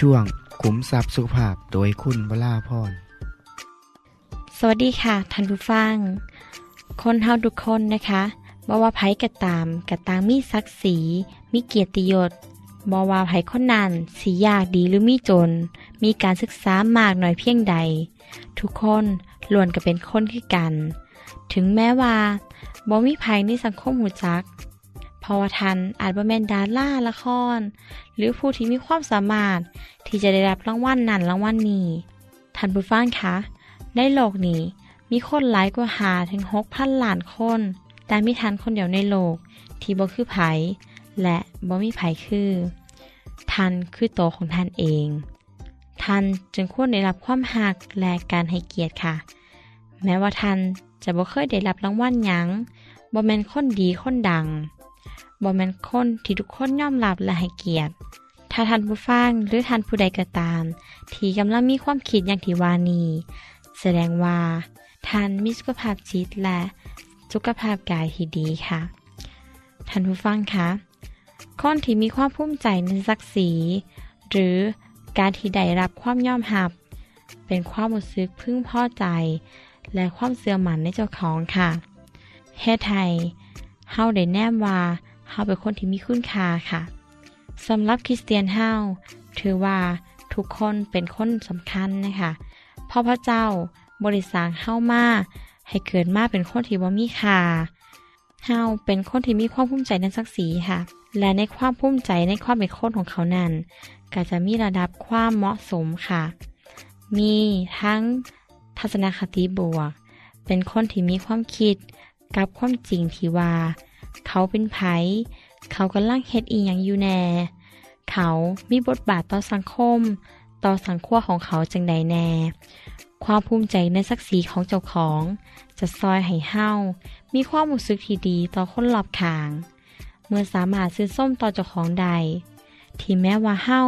ช่วงขุมทรัพย์สุขภาพโดยคุณวราพรสวัสดีค่ะท่านผู้ฟัง คนเฮาทุกคนนะคะบ่ว่าไผกระตามกระตางมีศักดิ์ศรีมีเกียรติยศบ่ว่าไผคนนั้นสียากดีหรือมีจน มีการศึกษามากหน่อยเพียงใด ทุกคนล้วนก็เป็นคนคือกัน ถึงแม้ว่าบ่มีภัยในสังคมหูจัก ราะว่าทันอาจบ่แม่นดาราละคร หรือผู้ที่มีความสามารถที่จะได้รับรางวัลนั้นรางวัลนี้ท่านผู้ฟังคะในโลกนี้มีคนหลายกว่าหาถึงหกพันล้านคน แต่มีทันคนเดียวในโลก ที่บ่คือไผและบ่มีไผคือทันคือโตของท่านเองทันจึงควรได้รับความหักและการให้เกียรติค่ะ แม้ว่าทันจะบ่เคยได้รับรางวัลหยังบ่แม่นคนดีคนดัง บ่แม่นคนที่ทุกคนยอมรับและให้เกียรติ ถ้าท่านผู้ฟังหรือท่านผู้ใดก็ตาม ที่กำลังมีความคิดอย่างที่วานี แสดงว่า ท่านมีสุขภาพจิตและสุขภาพกายที่ดีค่ะ ท่านผู้ฟังคะคนที่มีความภูมิใจในศักดิ์ศรี หรือการที่ได้รับความยอมรับ เป็นความรู้สึกพึ่งพอใจ และความเสื่อมันในเจ้าของค่ะเฮไทยเฮาได้แนมว่า เฮาเป็นคนที่มีคุณค่าค่ะสำหรับคริสเตียนเฮาถือว่าทุกคนเป็นคนสำคัญนะคะเพราะพระเจ้าบริสางเฮามาให้เกิดมาเป็นคนที่บ่มีค่าเฮาเป็นคนที่มีความภูมิใจในศักดิ์ศรีค่ะ และในความภูมิใจในความเป็นคนของเขานั้น ก็จะมีระดับความเหมาะสมค่ะ มีทั้งทัศนคติบวก เป็นคนที่มีความคิดกับความจริงที่ว่า เขาเป็นไผเขากำลังเฮ็ดอีหยังอยู่แน่ เขามีบทบาทต่อสังคม ต่อสังขั้วของเขาจังใดแน่ ความภูมิใจในศักดิ์ศรีของเจ้าของ จะซอยให้เฮามีความรู้สึกที่ดีต่อคนรอบข้าง เมื่อสามารถซื้อส้มต่อเจ้าของใด ที่แม้ว่าเฮา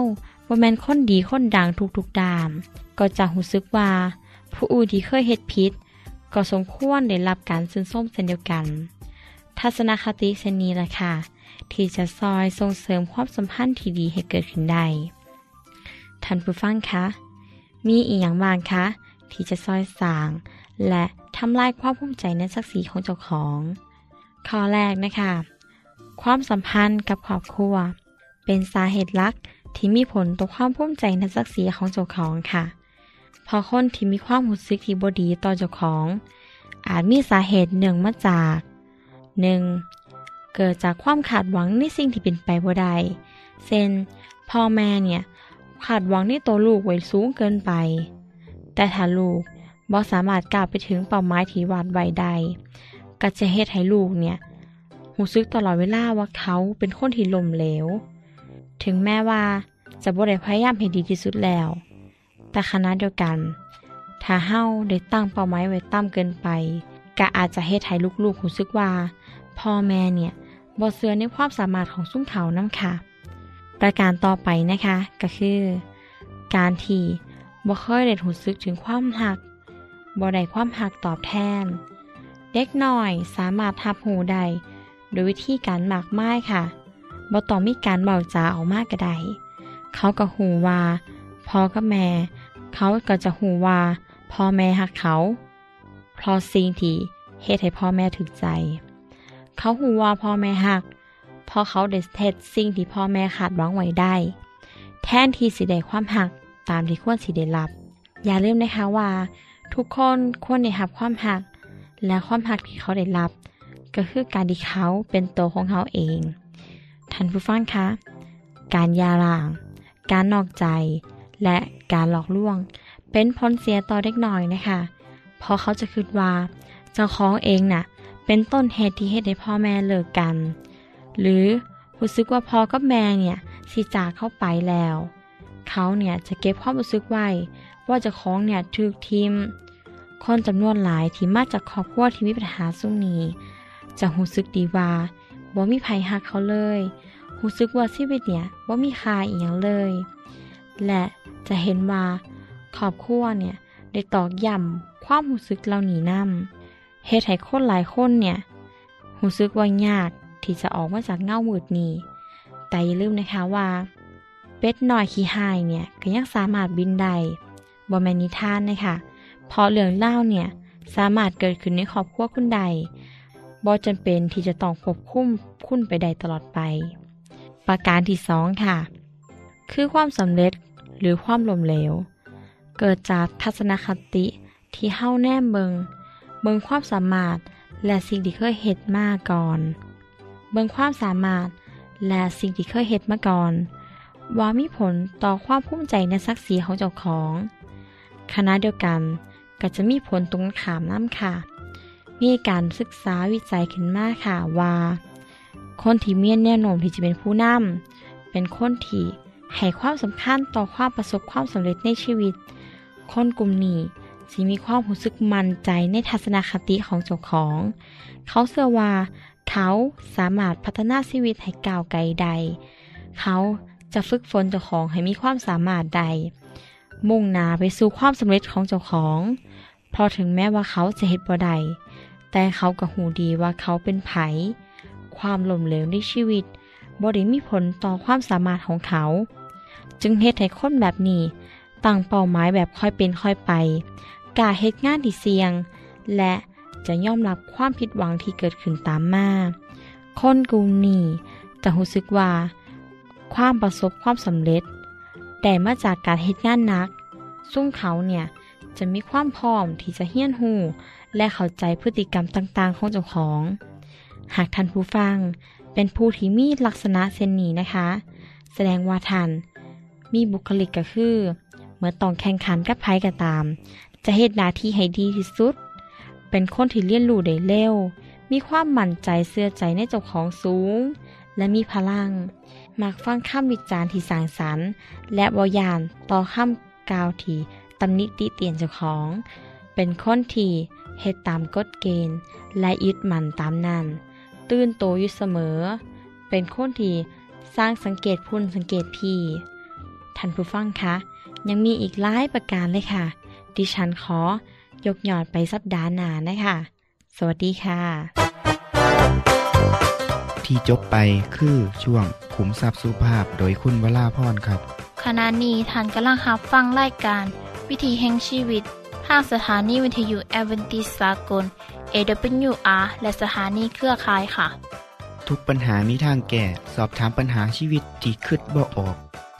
บ่แมนคนดีคนดังทุกๆดานก็จะรู้สึกว่า ผู้อื่นที่เคยเฮ็ดผิดก็สมควรได้รับการซื้อส้มเช่นเดียวกัน ทัศนคติเช่นนี้แหละค่ะ ที่จะซอยส่งเสริมความสัมพันธ์ที่ดีให้เกิดขึ้นได้ท่านผู้ฟังคะ มีอีกอย่างบางคะ ที่จะซอยสร้าง และทำลายความภูมิใจในศักดิ์ศรีของเจ้าของ ข้อแรกนะคะ ความสัมพันธ์กับครอบครัว เป็นสาเหตุหลักที่มีผลต่อความภูมิใจในศักดิ์ศรีของเจ้าของค่ะพอคนที่มีความรู้สึกที่บดีต่อเจ้าของ อาจมีสาเหตุเนื่องมาจาก 1. เกิดจากความขาดหวังในสิ่งที่เป็นไปบ่ได้เช่นพ่อแม่เนี่ยขาดหวังในตัวลูกไว้สูงเกินไป แต่ถ้าลูกบ่สามารถก้าวไปถึงเป้าหมายที่วาดไว้ได้ก็จะเฮ็ดให้ลูกเนี่ยรู้สึกตลอดเวลาว่าเขาเป็นคนที่ล้มเหลว ถึงแม้ว่าจะบ่ได้พยายามให้ดีที่สุดแล้ว แต่ขณะเดียวกัน ถ้าเฮาได้ตั้งเป้าหมายไว้ต่ำเกินไป ก็อาจจะเฮ็ดให้ลูกๆรู้สึกว่า พ่อแม่เนี่ยบ่เชื่อในความสามารถของซุ้มเขานำค่ะ ประการต่อไปนะคะก็คือ การที่บ่เคยได้รู้สึกถึงความหักบ่ได้ความหักตอบแทน เด็กน้อยสามารถทับหูได้โดยวิธีการหมากไม้ค่ะบ่ต้องมีการเบาจาออกมากก็ไดเขาก็หูว่าพ่อกับแม่ เขาก็จะหูว่าพ่อแม่หักเขา เพราะสิ่งที่เฮ็ดให้พ่อแม่ถึกใจ เขาหูว่าพ่อแม่หักเพราะเขาได้เฮ็ดสิ่งที่พ่อแม่ขาดหวังไว้ได้ แทนที่สิได้ความหักตามที่ควรสิได้รับ อย่าลืมนะคะว่า ทุกคนควรได้รับความหัก และความหักที่เขาได้รับ ก็คือการที่เขาเป็นตัวของเขาเองท่านผู้ฟังคะการยาล่าง การนอกใจ และการหลอกลวง เป็นผลเสียต่อเด็กน้อยนะคะ เพราะเขาจะคิดว่าเจ้าของเองน่ะ เป็นต้นเหตุที่เหตุให้พ่อแม่เลิกกัน หรือรู้สึกว่าพ่อกับแม่เนี่ยสิจากเข้าไปแล้ว เขาเนี่ยจะเก็บความรู้สึกไว้ว่าเจ้าของเนี่ยถูกทิมคนจำนวนหลายที่มาจากครอบครัวที่มีปัญหาสุ่งนี้ จะรู้สึกดีว่าบ่มีภัยหักเขาเลยรู้สึกว่าชีวิตเนี่ยบ่มีค่าอีหยังเลย และจะเห็นว่าครอบครัวเนี่ยได้ตอกย้ำ ความรู้สึกเหล่านี้นำเฮ็ดให้คนหลายคนเนี่ยรู้สึกว่ายากที่จะออกมาจากเงามืดนี้ แต่อย่าลืมนะคะว่า เป็ดหน้อยขี้หายเนี่ยก็ยังสามารถบินได้บ่แมนนิทานนะคะเพราะเรื่องเล่าเนี่ยสามารถเกิดขึ้นในครอบครัวคุณใดบ่จำเป็นที่จะต้องควบคุมคุณไปได้ตลอดไป ประการที่สองค่ะ คือความสำเร็จหรือความล้มเหลว เกิดจากทัศนคติ ที่เฮ้าแนมเบิง เบิงความสามารถ และสิ่งที่เคยเห็ดมาก่อน เบิงความสามารถ และสิ่งที่เคยเห็ดมาก่อน ว่ามีผลต่อความภูมิใจในศักดิ์ศรีของเจ้าของ คณะเดียวกันก็จะมีผลตรงขามน้ำค่ะ มีการศึกษาวิจัยขึ้นมาค่ะว่า คนที่มีแนวโน้มที่จะเป็นผู้นำเป็นคนที่ให้ความสำคัญต่อความประสบความสำเร็จในชีวิต คนกลุ่มนี้ สิมีความรู้สึกมั่นใจในทัศนคติของเจ้าของ เขาเชื่อว่า เขาสามารถพัฒนาชีวิตให้ก้าวไกลใด เขาจะฝึกฝนเจ้าของให้มีความสามารถใด มุ่งหน้าไปสู่ความสำเร็จของเจ้าของพราะถึงแม้ว่าเขาจะเฮ็ดบ่ได้แต่เขาก็หูดีว่าเขาเป็นไผ ความหล้มเหลวในชีวิตบ่ได้มีผลต่อความสามารถของเขา จึงเฮ็ดให้คนแบบนี้ ตั้งเป้าหมายแบบค่อยเป็นค่อยไปกาเฮ็ดงานที่เสี่ยง และจะยอมรับความผิดหวังที่เกิดขึ้นตามมา คนกลุ่มนี้จะรู้สึกว่า ความประสบความสำเร็จแต่มาจากการเฮ็ดงานนัก ซุ่มเขาเนี่ยจะมีความพร้อมที่จะเฮี้ยนหูและเข้าใจพฤติกรรมต่างๆ ของเจ้าของ หากท่านผู้ฟังเป็นผู้ที่มีลักษณะเช่นนี้นะคะ แสดงว่าท่านมีบุคลิกก็คือ เมื่อต้องแข่งขันกับไพ่ก็ตาม จะเหตุหน้าที่ให้ดีที่สุด เป็นคนที่เรียนรู้ได้เร็ว มีความมั่นใจเสื้อใจในเจ้าของสูง และมีพลัง มักฟังคำวิจารณ์ที่สร้างสรรค์ และบอยานต่อคำกล่าวที่ตำหนิติเตียนเจ้าของ เป็นคนที่เหตุตามกฎเกณฑ์ และยึดมั่นตามนั้น ตื่นโตอยู่เสมอ เป็นคนที่สร้างสังเกตพุ่นสังเกตพี่ท่านผู้ฟังคะ ยังมีอีกหลายประการเลยค่ะ ดิฉันขอยกยอดไปสัปดาห์หน้านะคะ สวัสดีค่ะ ที่จบไปคือช่วงขุมทรัพย์สุภาพโดยคุณวราพรครับ ขณะนี้ท่านกำลังรับฟังรายการ วิถีแห่งชีวิตทางสถานีวิทยุแอเวนติสากล AWR และสถานีเครือข่ายค่ะ ทุกปัญหามีทางแก้สอบถามปัญหาชีวิตที่คืดบ่ออก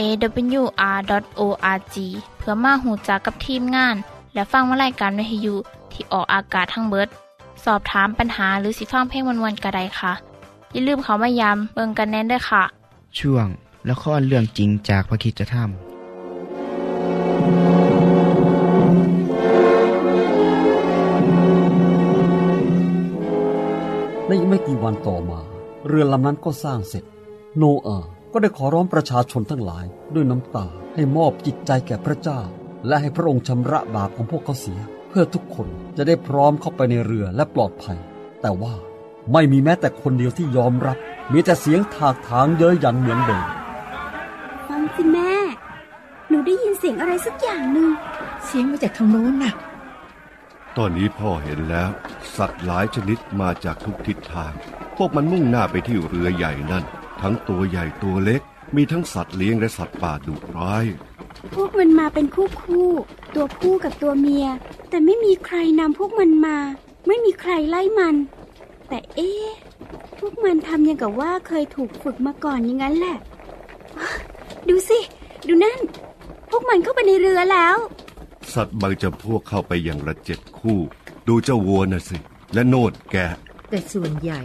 awr.org เพื่อมาหูจักกับทีมงาน และฟังวารายการวิทยุที่ออกอากาศทั้งเบิด สอบถามปัญหาหรือสิฟ้างเพลงวันๆกระไดค่ะ อย่าลืมเขามายามเบิงกันแน่นด้วยค่ะ ช่วงและข้อเรื่องจริงจากพระคิจธรรมในไม่กี่วันต่อมา เรือลำนั้นก็สร้างเสร็จ โนอาห์ ก็ได้ขอร้องประชาชนทั้งหลายด้วยน้ำตาให้มอบจิตใจแก่พระเจ้า และให้พระองค์ชำระบาปของพวกเขาเสีย เพื่อทุกคนจะได้พร้อมเข้าไปในเรือและปลอดภัย แต่ว่าไม่มีแม้แต่คนเดียวที่ยอมรับ มีแต่เสียงถากถางเย้ยหยันเหมือนเดิมฟังสิแม่ หนูได้ยินเสียงอะไรสักอย่างหนึ่งเสียงมาจากทางโน้นน่ะ ตอนนี้พ่อเห็นแล้ว สัตว์หลายชนิดมาจากทุกทิศทาง พวกมันมุ่งหน้าไปที่เรือใหญ่นั่น ทั้งตัวใหญ่ตัวเล็ก มีทั้งสัตว์เลี้ยงและสัตว์ป่าดุร้าย พวกมันมาเป็นคู่คู่ๆตัวผู้กับตัวเมีย แต่ไม่มีใครนำพวกมันมา ไม่มีใครไล่มัน แต่เอ๊ะพวกมันทำยังกับว่าเคยถูกฝึกมาก่อนอย่างนั้นแหละ ดูสิ ดูนั่น พวกมันเข้าไปในเรือแล้ว สัตว์บางจำพวกเข้าไปอย่างละเจ็ดคู่ ดูเจ้าวัวน่ะสิ และโนดแกะแต่ส่วนใหญ่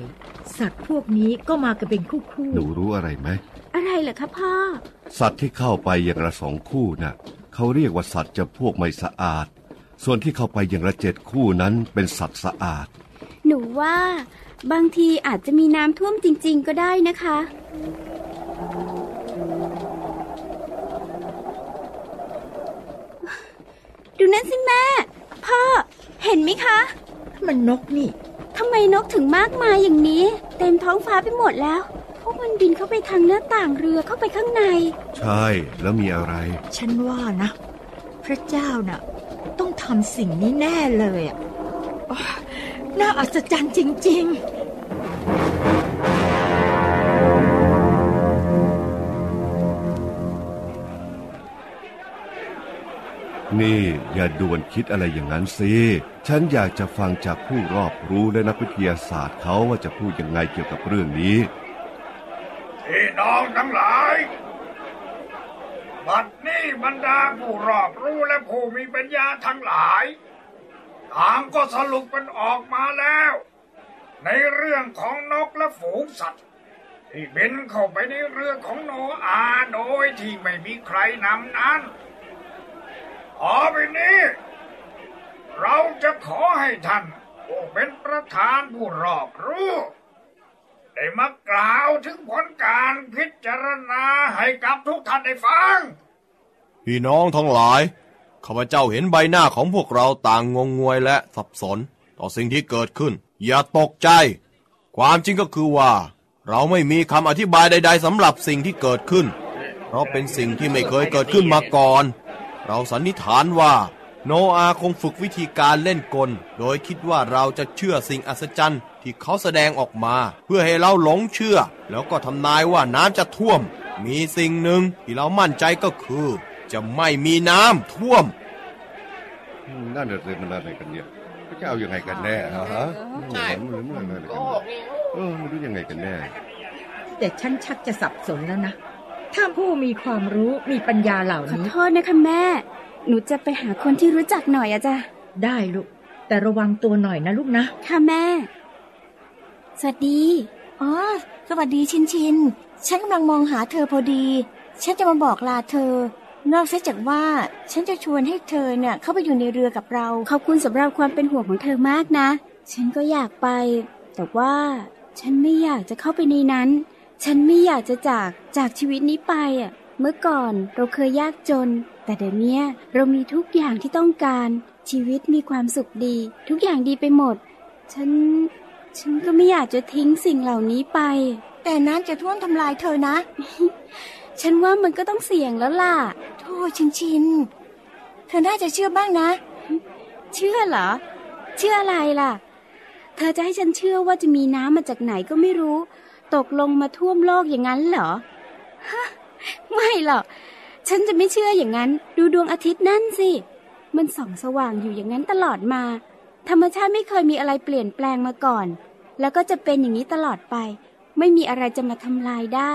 สัตว์พวกนี้ก็มากันเป็นคู่คู่หนูรู้อะไรไหม อะไรเหรอคะพ่อ สัตว์ที่เข้าไปอย่างละสองคู่น่ะเขาเรียกว่าสัตว์จำพวกไม่สะอาด ส่วนที่เข้าไปอย่างละเจ็ดคู่นั้นเป็นสัตว์สะอาด หนูว่า บางทีอาจจะมีน้ำท่วมจริง ๆ ก็ได้นะคะ ดูนั่นสิแม่ พ่อ เห็นไหมคะ มันนกนี่ทำไมนกถึงมากมายอย่างนี้ เต็มท้องฟ้าไปหมดแล้ว พวกมันบินเข้าไปทางหน้าต่างเรือเข้าไปข้างใน ใช่แล้วมีอะไร ฉันว่านะ พระเจ้าน่ะ ต้องทำสิ่งนี้แน่เลยอะอ้าวน่าอัศจรรย์จริง นี่อย่าด่วนคิดอะไรอย่างนั้นสิ ฉันอยากจะฟังจากผู้รอบรู้และนักวิทยาศาสตร์เขาว่าจะพูดยังไงเกี่ยวกับเรื่องนี้พี่น้องทั้งหลาย บัดนี้บรรดาผู้รอบรู้และผู้มีปัญญาทั้งหลายต่างก็สรุปกันออกมาแล้ว ในเรื่องของนกและฝูงสัตว์ ที่บินเข้าไปในเรือของโนอาโดยที่ไม่มีใครนำนั้น ต่อไปนี้ เราจะขอให้ท่านผู้เป็นประธานผู้รอบรู้ได้มากล่าวถึงผลการพิจารณาให้กับทุกท่านได้ฟัง พี่น้องทั้งหลาย ข้าพเจ้าเห็นใบหน้าของพวกเราต่างงงงวยและสับสน ต่อสิ่งที่เกิดขึ้น อย่าตกใจ ความจริงก็คือว่า เราไม่มีคำอธิบายใด ๆสำหรับสิ่งที่เกิดขึ้น เพราะเป็นสิ่งที่ไม่เคยเกิดขึ้นมาก่อน เราสันนิษฐานว่า โนอาคงฝึกวิธีการเล่นกล โดยคิดว่าเราจะเชื่อสิ่งอัศจรรย์ที่เขาแสดงออกมา เพื่อให้เราหลงเชื่อ แล้วก็ทำนายว่าน้ำจะท่วม มีสิ่งหนึ่งที่เรามั่นใจก็คือ จะไม่มีน้ำท่วมนั่นจะมันอะไรกันเนี่ยพระเจ้ายังไงกันแน่ฮะฮะใช่มันเรื่องอะไรกันเนี่ยเออไม่รู้ยังไงกันแน่ๆแต่ฉันชักจะสับสนแล้วนะ ถ้าผู้มีความรู้มีปัญญาเหล่าขอนี้ โทษนะคะแม่ หนูจะไปหาคนที่รู้จักหน่อยอะจ้ะได้ลูก แต่ระวังตัวหน่อยนะลูกนะ ค่ะแม่ สวัสดี อ๋อ สวัสดีชินชิน ฉันกำลังมองหาเธอพอดี ฉันจะมาบอกลาเธอ นอกเสียจากว่าฉันจะชวนให้เธอเนี่ยเข้าไปอยู่ในเรือกับเรา ขอบคุณสำหรับความเป็นห่วงของเธอมากนะ ฉันก็อยากไป แต่ว่าฉันไม่อยากจะเข้าไปในนั้น ฉันไม่อยากจะจากจากชีวิตนี้ไปอะ เมื่อก่อนเราเคยยากจน แต่เดี๋ยวนี้เรามีทุกอย่างที่ต้องการ ชีวิตมีความสุขดี ทุกอย่างดีไปหมด ฉัน ฉันก็ไม่อยากจะทิ้งสิ่งเหล่านี้ไป แต่น้ำจะท่วมทำลายเธอนะ ฉันว่ามันก็ต้องเสี่ยงแล้วล่ะโธ่ชินชินเธอน่าจะเชื่อบ้างนะ เชื่อเหรอ เชื่ออะไรล่ะ เธอจะให้ฉันเชื่อว่าจะมีน้ำมาจากไหนก็ไม่รู้ ตกลงมาท่วมโลกอย่างนั้นเหรอฮะไม่หรอก ฉันจะไม่เชื่ออย่างนั้น ดูดวงอาทิตย์นั่นสิ มันส่องสว่างอยู่อย่างนั้นตลอดมา ธรรมชาติไม่เคยมีอะไรเปลี่ยนแปลงมาก่อน แล้วก็จะเป็นอย่างนี้ตลอดไป ไม่มีอะไรจะมาทำลายได้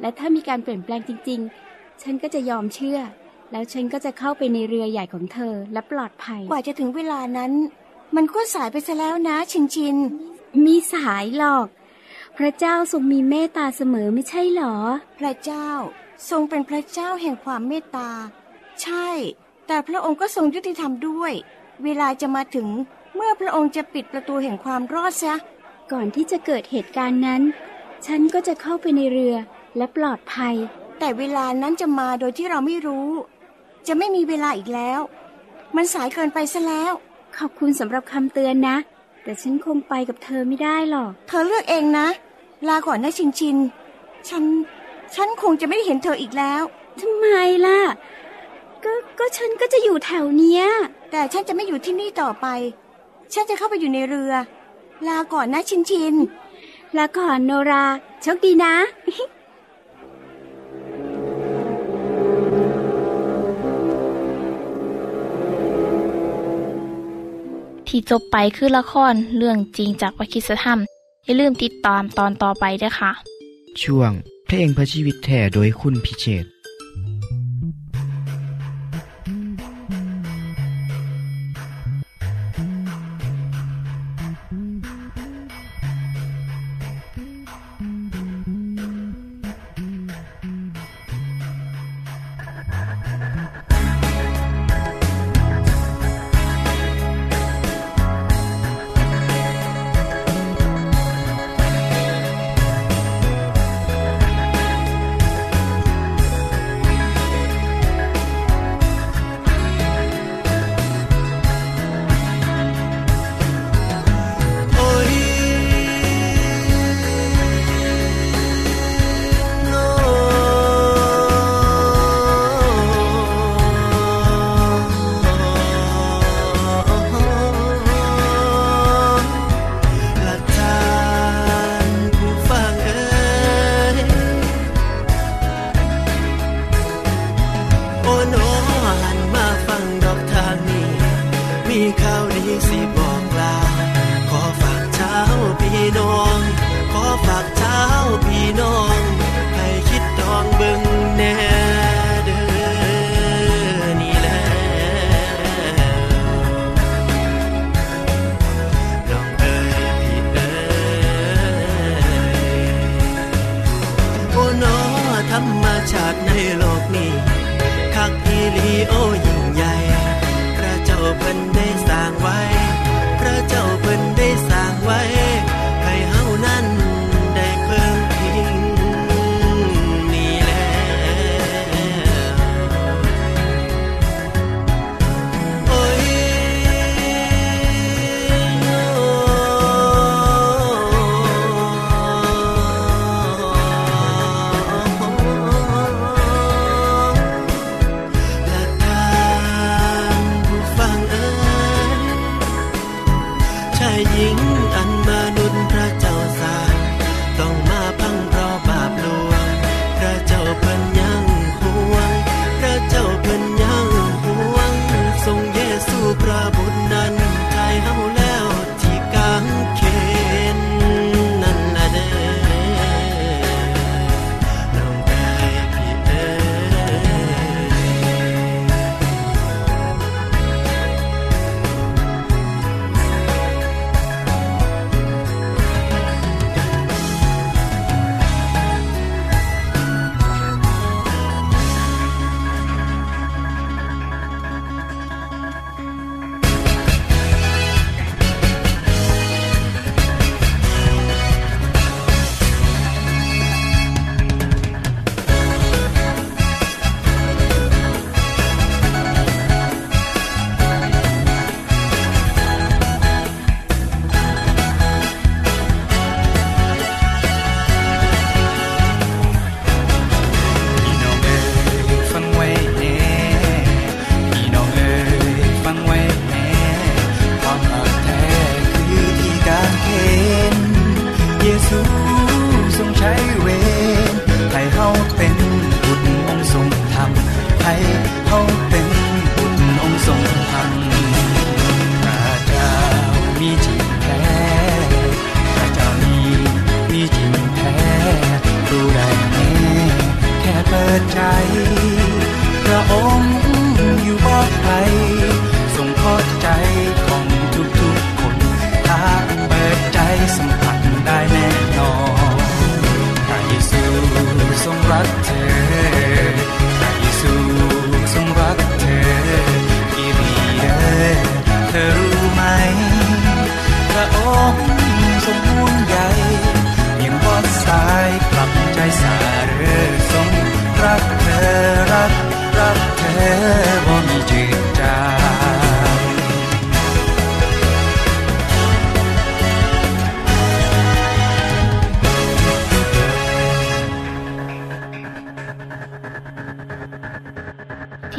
และถ้ามีการเปลี่ยนแปลงจริง ๆ ฉันก็จะยอมเชื่อ แล้วฉันก็จะเข้าไปในเรือใหญ่ของเธอและปลอดภัย กว่าจะถึงเวลานั้น มันก็สายไปซะแล้วนะ ชินชินมีสายหรอก พระเจ้าทรงมีเมตตาเสมอไม่ใช่หรอ พระเจ้าทรงเป็นพระเจ้าแห่งความเมตตา ใช่ แต่พระองค์ก็ทรงยุติธรรมด้วย เวลาจะมาถึงเมื่อพระองค์จะปิดประตูแห่งความรอดซะก่อนที่จะเกิดเหตุการณ์นั้น ฉันก็จะเข้าไปในเรือและปลอดภัย แต่เวลานั้นจะมาโดยที่เราไม่รู้ จะไม่มีเวลาอีกแล้ว มันสายเกินไปซะแล้ว ขอบคุณสำหรับคำเตือนนะ แต่ฉันคงไปกับเธอไม่ได้หรอก เธอเลือกเองนะ ลาก่อนนะชินชิน ฉัน ฉันคงจะไม่ได้เห็นเธออีกแล้ว ทำไมล่ะ ก็ก็ฉันก็จะอยู่แถวเนี้ย แต่ฉันจะไม่อยู่ที่นี่ต่อไป ฉันจะเข้าไปอยู่ในเรือ ลาก่อนนะชินชิน ลาก่อนโนราโชคดีนะที่จบไปคือละครเรื่องจริงจากวิคิสธรรม อย่าลืมติดตามตอนต่อไปด้วยค่ะ ช่วงเพลงพระชีวิตแท่โดยคุณพิเชษ sombrarte.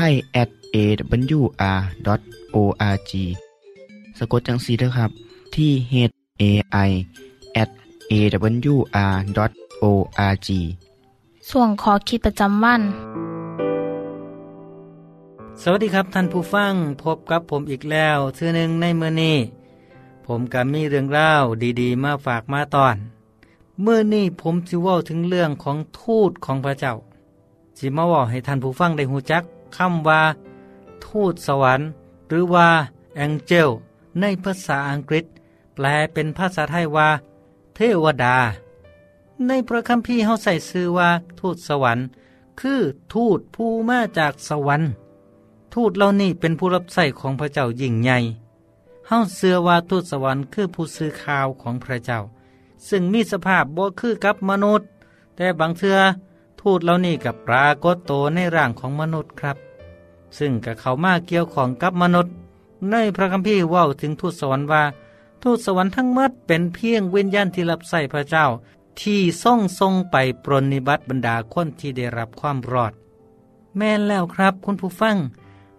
ไทย at awr.org สะกดจังสีนะครับที่ h a i at awr.org ส่วนขอคิดประจำวัน สวัสดีครับท่านผู้ฟังพบกับผมอีกแล้วเทือหนึ่งในเมื่อนี้ ผมกับมีเรื่องเล่าดีๆ มาฝากมาตอน เมื่อนี้ผมจะว่าถึงเรื่องของทูตของพระเจ้าสิมาว่าให้ท่านผู้ฟังได้หูจัก คำว่า ทูตสวรรค์ หรือว่าแองเจลในภาษาอังกฤษ แปลเป็นภาษาไทยว่า เทวดา ในพระคัมภีร์เขาใส่ชื่อว่าทูตสวรรค์ คือทูตผู้มาจากสวรรค์ ทูตเหล่านี้เป็นผู้รับใส่ของพระเจ้ายิ่งใหญ่เฮาเชื่อว่าทูตสวรรค์คือผู้ซื้อข่าวของพระเจ้า ซึ่งมีสภาพบ่คือกับมนุษย์ แต่บางเทือ ทูตเหล่านี้กับปรากฏโตในร่างของมนุษย์ครับ ซึ่งกับเขามาเกี่ยวของกับมนุษย์ ในพระคัมภีร์ว่าถึงทูตสวรรค์ว่า ทูตสวรรค์ทั้งหมดเป็นเพียงวิญญาณที่รับใส่พระเจ้า ที่ส่งทรงไปปรนนิบัติบรรดาคนที่ได้รับความรอด แม่นแล้วครับคุณผู้ฟัง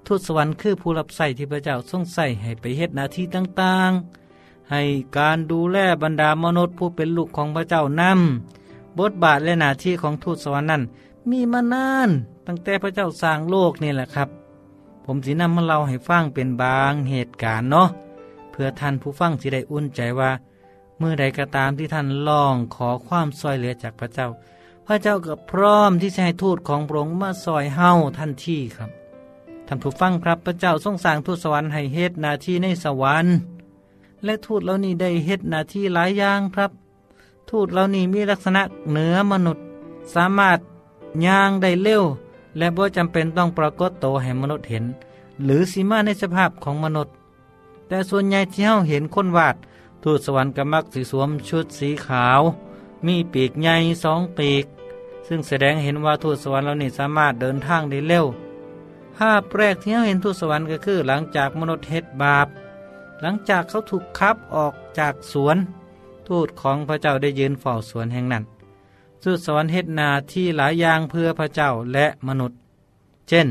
ทูตสวรรค์คือผู้รับใส่ที่พระเจ้าทรงใส่ให้ไปเฮ็ดนาที่ต่างๆ ให้การดูแลบรรดามนุษย์ผู้เป็นลูกของพระเจ้านำ บทบาทและหน้าที่ของทูตสวรรค์นั้น มีมานาน ตั้งแต่พระเจ้าสร้างโลกนี่แหละครับ ผมสินำมาเล่าให้ฟังเป็นบางเหตุการณ์เนาะเพื่อท่านผู้ฟังสิได้อุ่นใจว่า เมื่อใดก็ตามที่ท่านลองขอความซอยเหลือจากพระเจ้า พระเจ้าก็พร้อมที่จะให้ทูตของพระองค์มาซอยเฮาทันที่ครับท่านผู้ฟังครับพระเจ้าทรงสร้างทูตสวรรค์ให้เฮ็ดหน้าที่ในสวรรค์ และทูตเหล่านี้ได้เฮ็ดหน้าที่หลายอย่างครับ ทูตเหล่านี้มีลักษณะเหนือมนุษย์ สามารถย่างได้เร็ว และบ่จำเป็นต้องปรากฏโตให้มนุษย์เห็น หรือสีมาในสภาพของมนุษย์ แต่ส่วนใหญ่ที่เฮาเห็นคนวาด ทูตสวรรค์ก็มักสีสวมชุดสีขาว มีปีกใหญ่สองปีก ซึ่งแสดงเห็นว่าทูตสวรรค์เหล่านี้สามารถเดินทางได้เร็วภาพแรกที่เราเห็นทูตสวรรค์ก็คือหลังจากมนุษย์เฮ็ดบาป หลังจากเขาถูกคับออกจากสวน ทูตของพระเจ้าได้ยืนเฝ้าสวนแห่งนั้นทูตสวรรค์เฮ็ดนาที่หลายอย่างเพื่อพระเจ้าและมนุษย์ เช่น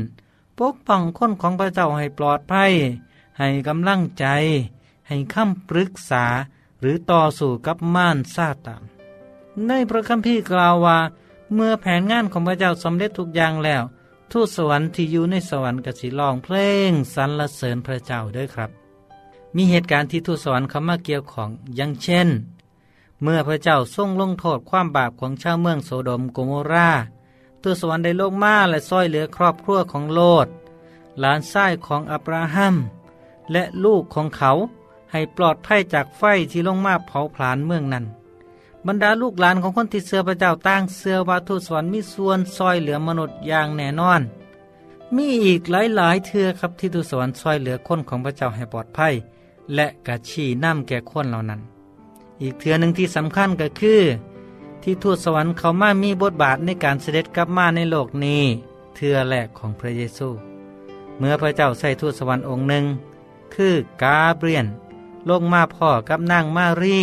ปกป้องคนของพระเจ้าให้ปลอดภัย ให้กำลังใจ ให้คำปรึกษาหรือต่อสู้กับม่านซาตานในพระคัมภีร์กล่าวว่า เมื่อแผนงานของพระเจ้าสำเร็จทุกอย่างแล้ว ทูตสวรรค์ที่อยู่ในสวรรค์ก็สิร้องเพลงสรรเสริญพระเจ้าด้วยครับ มีเหตุการณ์ที่ทูตสวรรค์เข้ามาเกี่ยวของอย่างเช่น เมื่อพระเจ้าทรงลงโทษความบาปของชาวเมืองโสดมโกโมราทูตสวรรค์ได้ลงมาและซ้อยเหลือครอบครัวของโลด หลานชายของอับราฮัม และลูกของเขาให้ปลอดภัยจากไฟที่ลงมาเผาผลาญเมืองนั้น บรรดาลูกหลานของคนที่เสือพระเจ้าตั้งเสือวาทูตสวรรค์มีส่วนซอยเหลือมนุษย์อย่างแน่นอน มีอีกหลายๆเทือครับที่ทูตสวรรค์ซอยเหลือคนของพระเจ้าให้ปลอดภัย และกระชี้น้ำแก่คนเหล่านั้น อีกเทือหนึ่งที่สำคัญก็คือ ที่ทูตสวรรค์เขามามีบทบาทในการเสด็จกลับมาในโลกนี้เทือแรกของพระเยซู เมื่อพระเจ้าใส่ทูตสวรรค์องค์หนึ่ง คือกาเบรียนลงมาพ่อกับนางมารี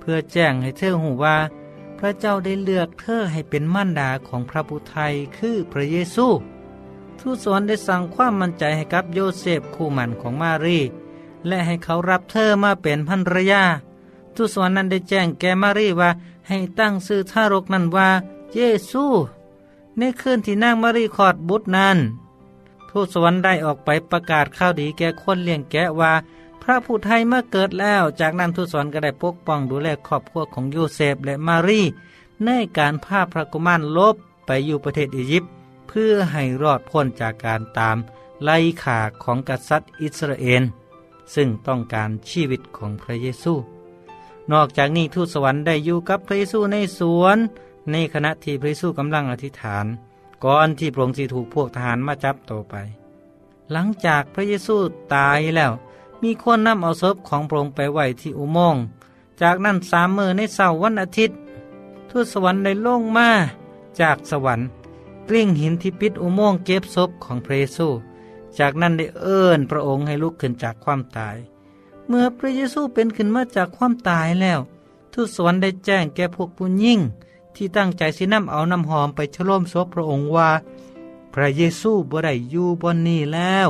เพื่อแจ้งให้เธอหูว่า พระเจ้าได้เลือกเธอให้เป็นมั่นดาของพระบุไทยคือพระเยซูทูตสวรรค์ได้สั่งความมั่นใจให้กับโยเซฟคู่หมันของมารี และให้เขารับเธอมาเป็นภรรยา ทูตสวรรค์นั้นได้แจ้งแกมารีว่า ให้ตั้งชื่อทารกนั้นว่า เยซูในคืนที่นางมารีคอดบุตรนั้น ทูตสวรรค์ได้ออกไปประกาศข่าวดีแก่คนเลี้ยงแกะว่า พระผู้ไทยเมื่อเกิดแล้ว จากนั้นทูตสวรรค์ก็ได้ปกป้องดูแลครอบครัวของโยเซฟและมารีในการพาพระกุมารลบไปอยู่ประเทศอียิปต์เพื่อให้รอดพ้นจากการตามไล่ขาของกษัตริย์อิสราเอลซึ่งต้องการชีวิตของพระเยซู นอกจากนี้ทูตสวรรค์ได้อยู่กับพระเยซูในสวน ในขณะที่พระเยซูกำลังอธิษฐาน ก่อนที่พระองค์สิถูกพวกทหารมาจับตัวไป หลังจากพระเยซูตายแล้ว มีคนนำเอาศพของพระองค์ไปไว้ที่อุโมงค์จากนั้นสามมือในเสาร์วันอาทิตย์ ทูตสวรรค์ได้ลงมาจากสวรรค์ กลิ้งหินที่ปิดอุโมงค์เก็บศพของพระเยซู จากนั้นได้เอิ้นพระองค์ให้ลุกขึ้นจากความตาย เมื่อพระเยซูเป็นขึ้นมาจากความตายแล้ว ทูตสวรรค์ได้แจ้งแก่พวกผู้ยิ่ง ที่ตั้งใจสินำเอาน้ำหอมไปฉลมศพพระองค์ว่า พระเยซูบ่ได้อยู่บนนี้แล้ว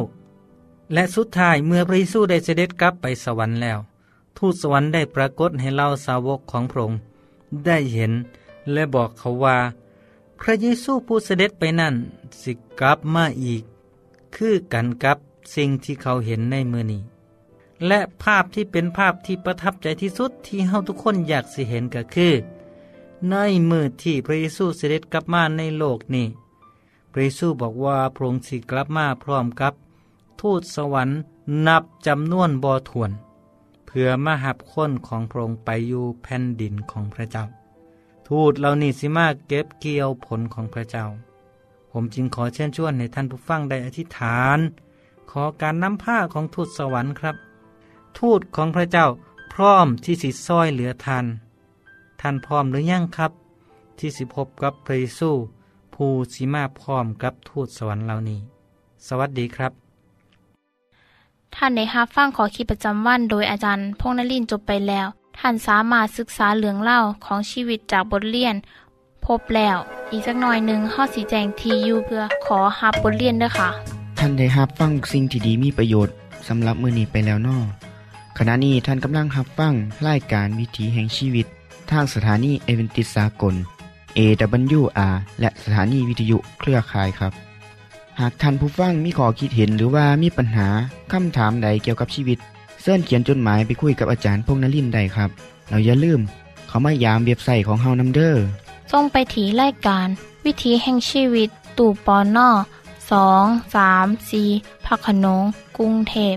และสุดท้ายเมื่อพระเยซูได้เสด็จกลับไปสวรรค์แล้ว ทูตสวรรค์ได้ปรากฏให้เล่าสาวกของพระองค์ได้เห็นและบอกเขาว่า พระเยซูผู้เสด็จไปนั่นสิกลับมาอีก คือกันกับสิ่งที่เขาเห็นในมือนี้ และภาพที่เป็นภาพที่ประทับใจที่สุดที่เฮาทุกคนอยากสิเห็นก็คือ ในมือที่พระเยซูเสด็จกลับมาในโลกนี้ พระเยซูบอกว่าพระองค์สิกลับมาพร้อมกับ ทูตสวรรค์นับจำนวนบ่ถวน เพื่อมาหับคนของพระองค์ไปอยู่แผ่นดินของพระเจ้า ทูตเหล่านี้สิมาเก็บเกี่ยวผลของพระเจ้า ผมจึงขอเชิญชวนให้ท่านผู้ฟังได้อธิษฐาน ขอการนำผ้าของทูตสวรรค์ครับ ทูตของพระเจ้าพร้อมที่สิซอยเหลือท่านท่านพร้อมหรือยังครับ ที่สิพบกับพระเยซูผู้สิมาพร้อมกับทูตสวรรค์เหล่านี้ สวัสดีครับ ท่านในฮับฟังขอคิดประจำวันโดยอาจารย์พงนลินจบไปแล้ว ท่านสามารถศึกษาเรื่องเล่าของชีวิตจากบทเรียน พบแล้วอีกสักหน่อยหนึ่งข้อสีแจงทียูเพื่อขอฮับบทเรียนด้วยค่ะ ท่านได้รับฟังสิ่งที่ดีมีประโยชน์สำหรับมือนี้ไปแล้วนอ ขณะนี้ท่านกำลังรับฟังรายการวิถีแห่งชีวิต ทางสถานีเอเวนติสากล AWR และสถานีวิทยุเครือข่ายครับ หากท่านผู้ฟังมีข้อคิดเห็นหรือว่ามีปัญหาคำถามใดเกี่ยวกับชีวิตเสินเขียนจดหมายไปคุยกับอาจารย์พงนลินได้ครับ เราอย่าลืม เขามายามเว็บไซต์ของเฮานัมเดอร์ส่งไปถีรายการ วิถีแห่งชีวิต ตู่ปอนนอสองสามสีพักขนงกรุงเทพ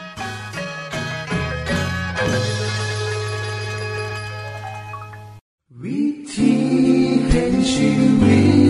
she in.